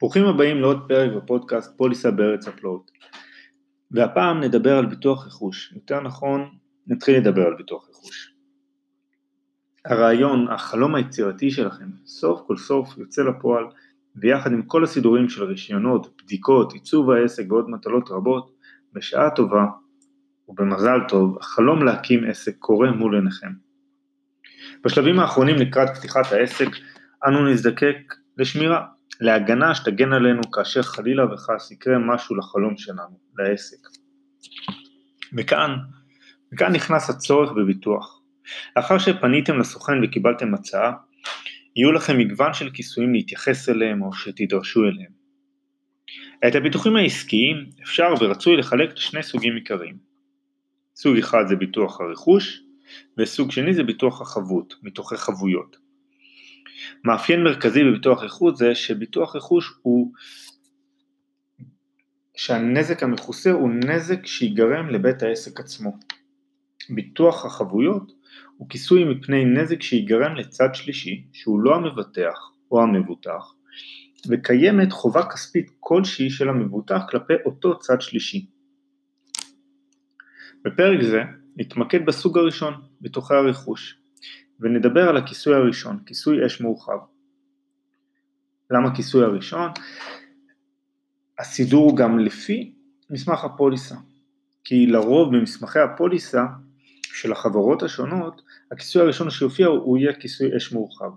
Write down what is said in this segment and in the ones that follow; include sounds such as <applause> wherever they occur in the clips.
ברוכים הבאים לעוד פרק בפודקאסט פוליסה בארץ הפלאות. והפעם נדבר על ביטוח רכוש, יותר נכון נתחיל לדבר על ביטוח רכוש. הרעיון, החלום היצירתי שלכם, סוף כל סוף יוצא לפועל ויחד עם כל הסידורים של רישיונות, בדיקות, עיצוב העסק ועוד מטלות רבות, בשעה טובה ובמזל טוב, החלום להקים עסק קורה מול עיניכם. בשלבים האחרונים לקראת פתיחת העסק, אנו נזדקק לשמירה, להגנה שתגן עלינו כאשר חלילה וחס יקרה משהו לחלום שלנו, לעסק. וכאן, וכאן נכנס הצורך בביטוח. לאחר שפניתם לסוכן וקיבלתם הצעה, יהיו לכם מגוון של כיסויים להתייחס אליהם או שתידרשו אליהם. את הביטוחים העסקיים אפשר ורצוי לחלק לשני סוגים עיקריים. סוג אחד זה ביטוח הרכוש, וסוג שני זה ביטוח החבות, ביטוחי חבויות. מאפיין מרכזי בביטוח רכוש זה שביטוח רכוש הוא שהנזק המכוסה הוא נזק שיגרם לבית העסק עצמו. ביטוח החבויות הוא כיסוי מפני נזק שיגרם לצד שלישי שהוא לא המבטח או המבוטח וקיימת חובה כספית כלשהי של המבוטח כלפי אותו צד שלישי. בפרק זה נתמקד בסוג הראשון, ביטוחי הרכוש, ונדבר על הכיסוי הראשון, כיסוי אש מורחב. למה כיסוי הראשון? הסידור גם לפי מסמך הפוליסה, כי לרוב במסמכי הפוליסה של החברות השונות, הכיסוי הראשון שיופיע הוא יהיה כיסוי אש מורחב.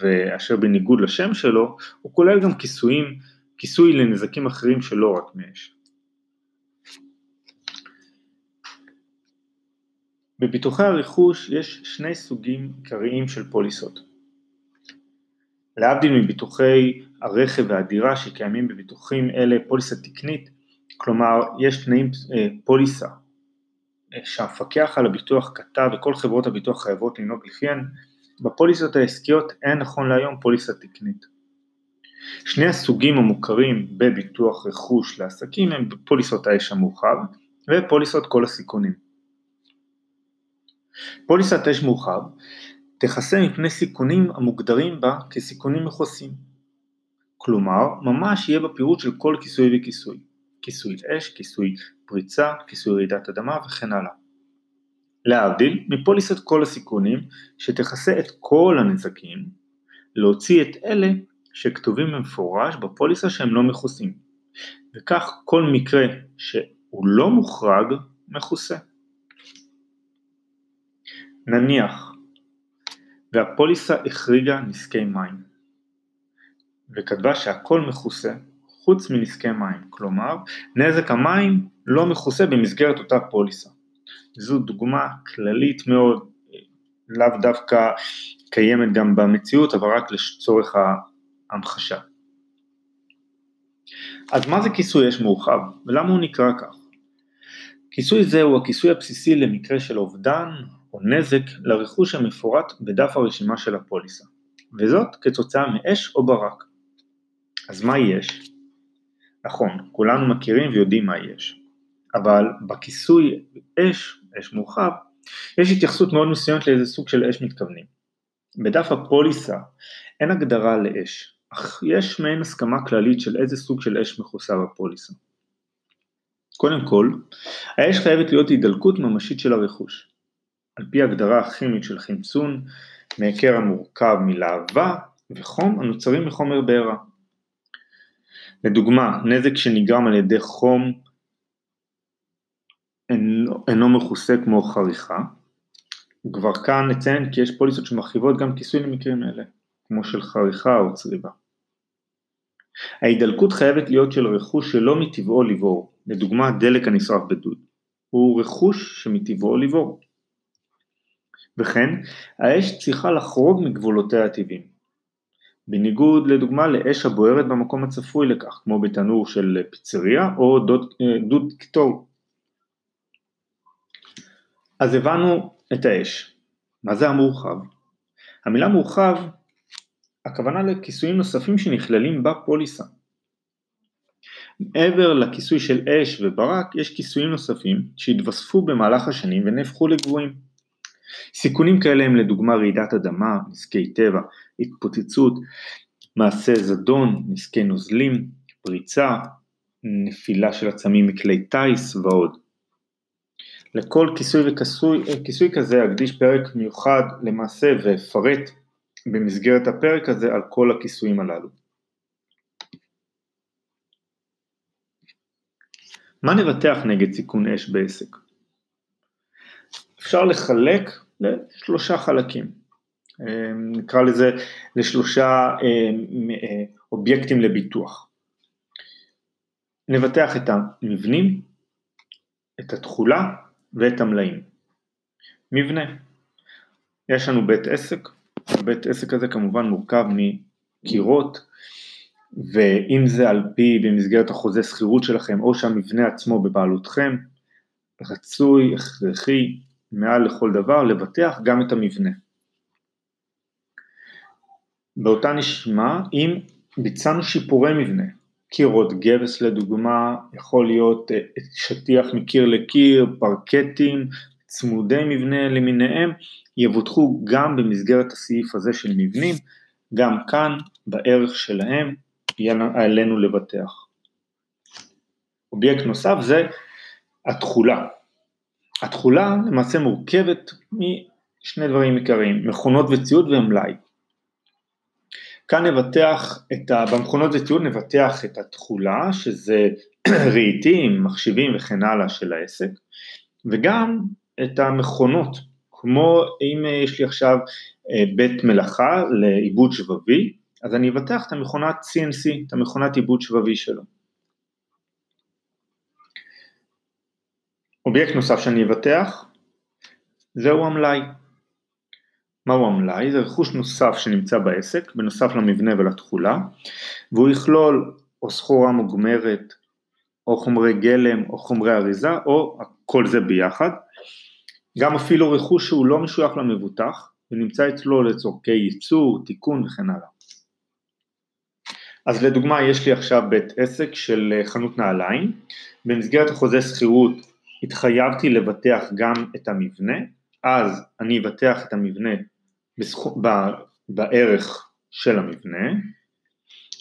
ואשר בניגוד לשם שלו, הוא כולל גם כיסויים, כיסוי לנזקים אחרים שלא רק מאש. בביטוחי הרכוש יש שני סוגים עיקריים של פוליסות. להבדיל מביטוחי הרכב והדירה שקיימים בביטוחים אלה פוליסה תקנית, כלומר יש תנאים אה, פוליסה אה, שהמפקח על הביטוח כתב וכל חברות הביטוח חייבות לנהוג לפיהן, בפוליסות העסקיות אין נכון להיום פוליסה תקנית. שני הסוגים המוכרים בביטוח רכוש לעסקים הם פוליסות האש המורחב ופוליסות כל הסיכונים. פוליסת אש מורחב תכסה מפני סיכונים המוגדרים בה כסיכונים מכוסים. כלומר, ממש יהיה בה פירוט של כל כיסוי וכיסוי. כיסוי אש, כיסוי פריצה, כיסוי רעידת אדמה וכן הלאה. להבדיל מפוליסת כל הסיכונים שתכסה את כל הנזקים, להוציא את אלה שכתובים במפורש בפוליסה שהם לא מכוסים, וכך כל מקרה שהוא לא מוחרג מכוסה. נניח והפוליסה החריגה נזקי מים וכתבה שהכל מכוסה חוץ מנזקי מים, כלומר נזק המים לא מכוסה במסגרת אותה פוליסה. זו דוגמה כללית מאוד, לאו דווקא קיימת גם במציאות, אבל רק לצורך ההמחשה. אז מה זה כיסוי אש מורחב, ולמה הוא נקרא כך? כיסוי זה הוא הכיסוי הבסיסי למקרה של אובדן או נזק לרכוש המפורט בדף הרשימה של הפוליסה, וזאת כתוצאה מאש או ברק. אז מה יש? נכון, כולנו מכירים ויודעים מה יש, אבל בכיסוי אש, אש מורחב, יש התייחסות מאוד מסוימת לאיזה סוג של אש מתכוונים. בדף הפוליסה אין הגדרה לאש, אך יש מעין הסכמה כללית של איזה סוג של אש מכוסה בפוליסה. קודם כל, האש חייבת להיות הידלקות ממשית של הרכוש. על פי הגדרה הכימית של חמצון, מהיכר המורכב מלהבה וחום הנוצרים מחומר בעירה. לדוגמה, נזק שנגרם על ידי חום אינו, אינו מכוסה כמו חריכה. כבר כאן נציין כי יש פוליסות שמרחיבות גם כיסוי למקרים אלה, כמו של חריכה או צריבה. ההידלקות חייבת להיות של רכוש שלא מטבעו לבעור, לדוגמה דלק הנשרף בדוד. הוא רכוש שמטבעו לבעור. וכן, האש צריכה לחרוג מגבולותיה הטבעיים. בניגוד לדוגמה לאש הבוערת במקום הצפוי לכך, כמו בתנור של פיצריה או דוד, דוד קיטור. אז הבנו את האש. מה זה המורחב? המילה מורחב, הכוונה לכיסויים נוספים שנכללים בפוליסה. מעבר לכיסוי של אש וברק, יש כיסויים נוספים שהתווספו במהלך השנים ונהפכו לגבוהים. סיכונים כאלה הם לדוגמה רעידת אדמה, נזקי טבע, התפוצצות, מעשה זדון, נזקי נוזלים, פריצה, נפילה של עצמים מכלי טיס ועוד. לכל כיסוי וכיסוי כיסוי כזה אקדיש פרק מיוחד למעשה ואפרט במסגרת הפרק הזה על כל הכיסויים הללו. מה נבטח נגד סיכון אש בעסק? אפשר לחלק לשלושה חלקים, אמ, נקרא לזה לשלושה אמ, אה, אובייקטים לביטוח. נבטח את המבנים, את התכולה ואת המלאים. מבנה, יש לנו בית עסק, הבית עסק הזה כמובן מורכב מקירות, ואם זה על פי במסגרת החוזה שכירות שלכם או שהמבנה עצמו בבעלותכם, רצוי, הכרחי, מעל לכל דבר, לבטח גם את המבנה. באותה נשמע, אם ביצענו שיפורי מבנה, קירות גבס לדוגמה, יכול להיות אה, שטיח מקיר לקיר, פרקטים, צמודי מבנה למיניהם, יבוטחו גם במסגרת הסעיף הזה של מבנים, גם כאן בערך שלהם יהיה עלינו לבטח. אובייקט נוסף זה התכולה. התכולה למעשה מורכבת משני דברים עיקריים, מכונות וציוד ומלאי. כאן נבטח, את ה... במכונות וציוד נבטח את התכולה, שזה <clears throat> רהיטים, מחשבים וכן הלאה של העסק, וגם את המכונות, כמו אם יש לי עכשיו אה, בית מלאכה לעיבוד שבבי, אז אני אבטח את המכונת CNC, את המכונת עיבוד שבבי שלו. אובייקט נוסף שאני אבטח זהו המלאי. מהו המלאי? זה רכוש נוסף שנמצא בעסק, בנוסף למבנה ולתכולה, והוא יכלול או סחורה מוגמרת, או חומרי גלם, או חומרי אריזה, או כל זה ביחד. גם אפילו רכוש שהוא לא משוייך למבוטח, ונמצא אצלו לצורכי ייצור, תיקון וכן הלאה. אז לדוגמה יש לי עכשיו בית עסק של חנות נעליים, במסגרת החוזה שכירות התחייבתי לבטח גם את המבנה, אז אני אבטח את המבנה בסכו, ב, בערך של המבנה,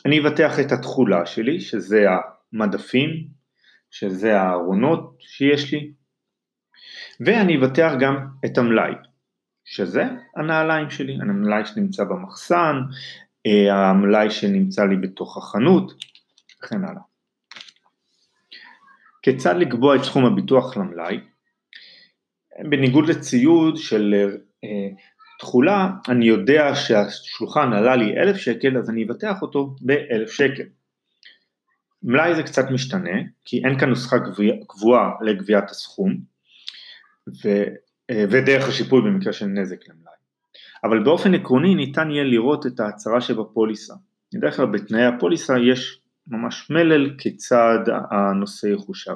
אני אבטח את התכולה שלי, שזה המדפים, שזה הארונות שיש לי, ואני אבטח גם את המלאי, שזה הנעליים שלי, המלאי שנמצא במחסן, אה, המלאי שנמצא לי בתוך החנות, וכן הלאה. כיצד לקבוע את סכום הביטוח למלאי? בניגוד לציוד של אה, תכולה, אני יודע שהשולחן עלה לי אלף שקל, אז אני אבטח אותו באלף שקל. מלאי זה קצת משתנה, כי אין כאן נוסחה קבועה לגביית הסכום, ו, אה, ודרך השיפוי במקרה של נזק למלאי. אבל באופן עקרוני ניתן יהיה לראות את ההצהרה שבפוליסה. בדרך כלל בתנאי הפוליסה יש ממש מלל כיצד הנושא יחושב.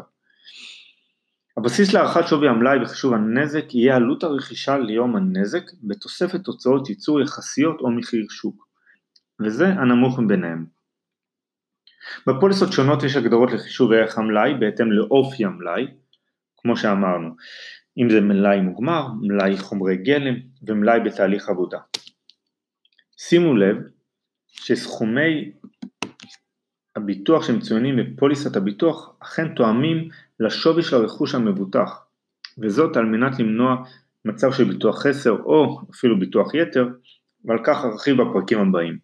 הבסיס להערכת שווי המלאי וחישוב הנזק יהיה עלות הרכישה ליום הנזק בתוספת הוצאות ייצור יחסיות או מחיר שוק, וזה הנמוך מביניהם. בפוליסות שונות יש הגדרות לחישוב ערך המלאי בהתאם לאופי המלאי, כמו שאמרנו, אם זה מלאי מוגמר, מלאי חומרי גלם ומלאי בתהליך עבודה. שימו לב שסכומי הביטוח שמצוינים בפוליסת הביטוח אכן תואמים לשווי של הרכוש המבוטח, וזאת על מנת למנוע מצב של ביטוח חסר או אפילו ביטוח יתר, ועל כך ארחיב בפרקים הבאים.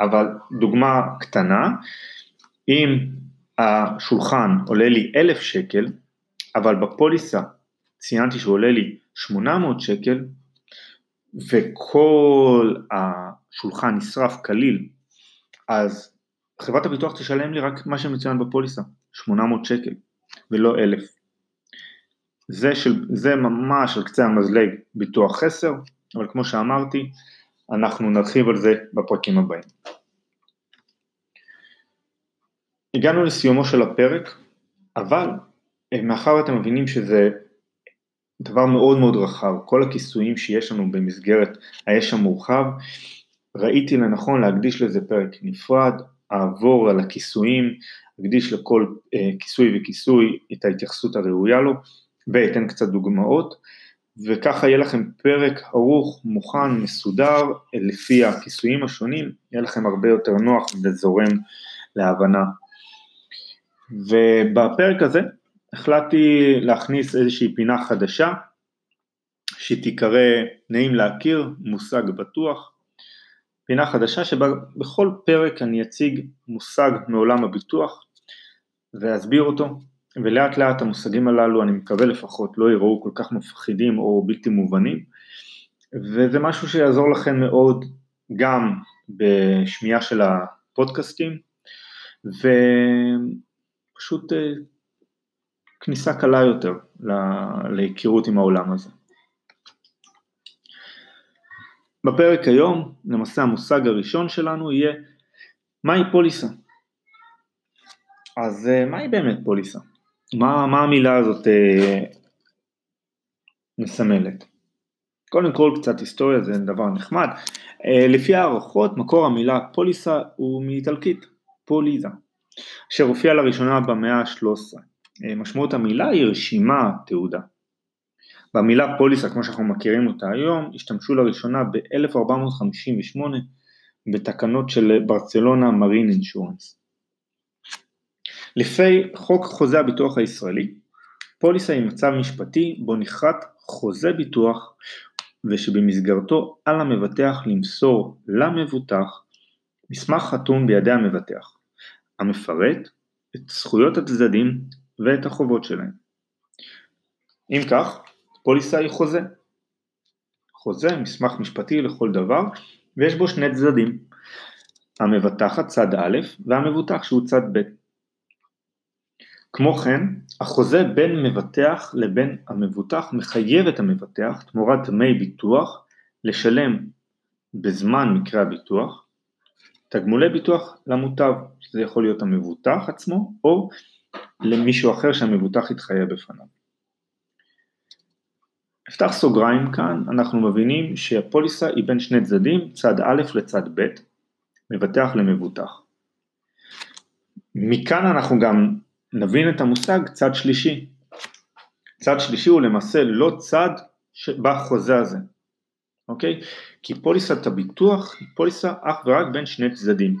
אבל דוגמה קטנה, אם השולחן עולה לי אלף שקל, אבל בפוליסה ציינתי שהוא עולה לי 800 שקל, וכל השולחן נשרף כליל, אז חברת הביטוח תשלם לי רק מה שמצוין בפוליסה, 800 שקל, ולא 1,000. זה, של, זה ממש על קצה המזלג ביטוח חסר, אבל כמו שאמרתי, אנחנו נרחיב על זה בפרקים הבאים. הגענו לסיומו של הפרק, אבל אה, מאחר ואתם מבינים שזה דבר מאוד מאוד רחב, כל הכיסויים שיש לנו במסגרת האש המורחב, ראיתי לנכון להקדיש לזה פרק נפרד, אעבור על הכיסויים, אקדיש לכל אה, כיסוי וכיסוי את ההתייחסות הראויה לו ואתן קצת דוגמאות וככה יהיה לכם פרק ערוך, מוכן, מסודר, לפי הכיסויים השונים, יהיה לכם הרבה יותר נוח וזורם להבנה. ובפרק הזה החלטתי להכניס איזושהי פינה חדשה, שתיקרא נעים להכיר, מושג בטוח. פינה חדשה שבה בכל פרק אני אציג מושג מעולם הביטוח ואסביר אותו, ולאט לאט המושגים הללו, אני מקווה לפחות, לא יראו כל כך מפחידים או בלתי מובנים, וזה משהו שיעזור לכם מאוד גם בשמיעה של הפודקאסטים, ופשוט אה, כניסה קלה יותר להיכרות עם העולם הזה. בפרק היום, למעשה המושג הראשון שלנו יהיה מהי פוליסה. אז אה, מהי באמת פוליסה? מה, מה המילה הזאת אה, מסמלת? קודם כל קצת היסטוריה זה דבר נחמד. אה, לפי הערכות מקור המילה פוליסה הוא מאיטלקית, פוליזה, אשר הופיע לראשונה במאה ה-13. אה, משמעות המילה היא רשימה, תעודה. במילה פוליסה, כמו שאנחנו מכירים אותה היום, השתמשו לראשונה ב-1458 בתקנות של ברצלונה מרין אינשורנס. לפי חוק חוזה הביטוח הישראלי, פוליסה היא מצב משפטי בו נכרת חוזה ביטוח ושבמסגרתו על המבטח למסור למבוטח מסמך חתום בידי המבטח, המפרט את זכויות הצדדים ואת החובות שלהם. אם כך, פוליסה היא חוזה. חוזה, מסמך משפטי לכל דבר, ויש בו שני צדדים, המבטחת צד א' והמבוטח שהוא צד ב'. כמו כן, החוזה בין מבטח לבין המבוטח מחייב את המבטח תמורת דמי ביטוח לשלם בזמן מקרה הביטוח תגמולי ביטוח למוטב, שזה יכול להיות המבוטח עצמו או למישהו אחר שהמבוטח יתחייב בפניו. נפתח סוגריים כאן, אנחנו מבינים שהפוליסה היא בין שני צדדים, צד א' לצד ב', מבטח למבוטח. מכאן אנחנו גם נבין את המושג צד שלישי. צד שלישי הוא למעשה לא צד בחוזה הזה, אוקיי? כי פוליסת הביטוח היא פוליסה אך ורק בין שני צדדים.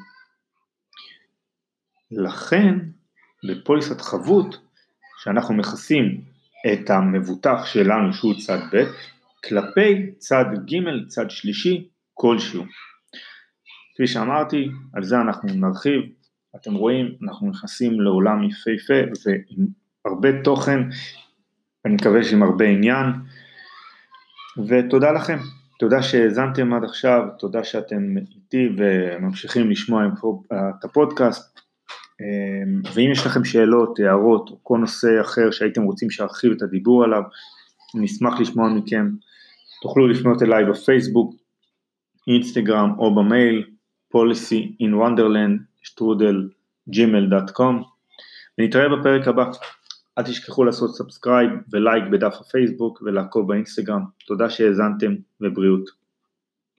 לכן בפוליסת חבות, שאנחנו מכסים את המבוטח שלנו שהוא צד ב', כלפי צד ג', צד שלישי כלשהו. כפי שאמרתי, על זה אנחנו נרחיב, אתם רואים, אנחנו נכנסים לעולם יפהפה ועם הרבה תוכן, אני מקווה שעם הרבה עניין, ותודה לכם, תודה שהאזנתם עד עכשיו, תודה שאתם איתי וממשיכים לשמוע את הפודקאסט, ואם יש לכם שאלות, הערות או כל נושא אחר שהייתם רוצים שארחיב את הדיבור עליו, אני אשמח לשמוע מכם, תוכלו לפנות אליי בפייסבוק, אינסטגרם או במייל policy in wonderland שטרודל gmail.com ונתראה בפרק הבא. אל תשכחו לעשות subscribe ו like בדף הפייסבוק ולעקוב באינסטגרם. תודה שהאזנתם ובריאות.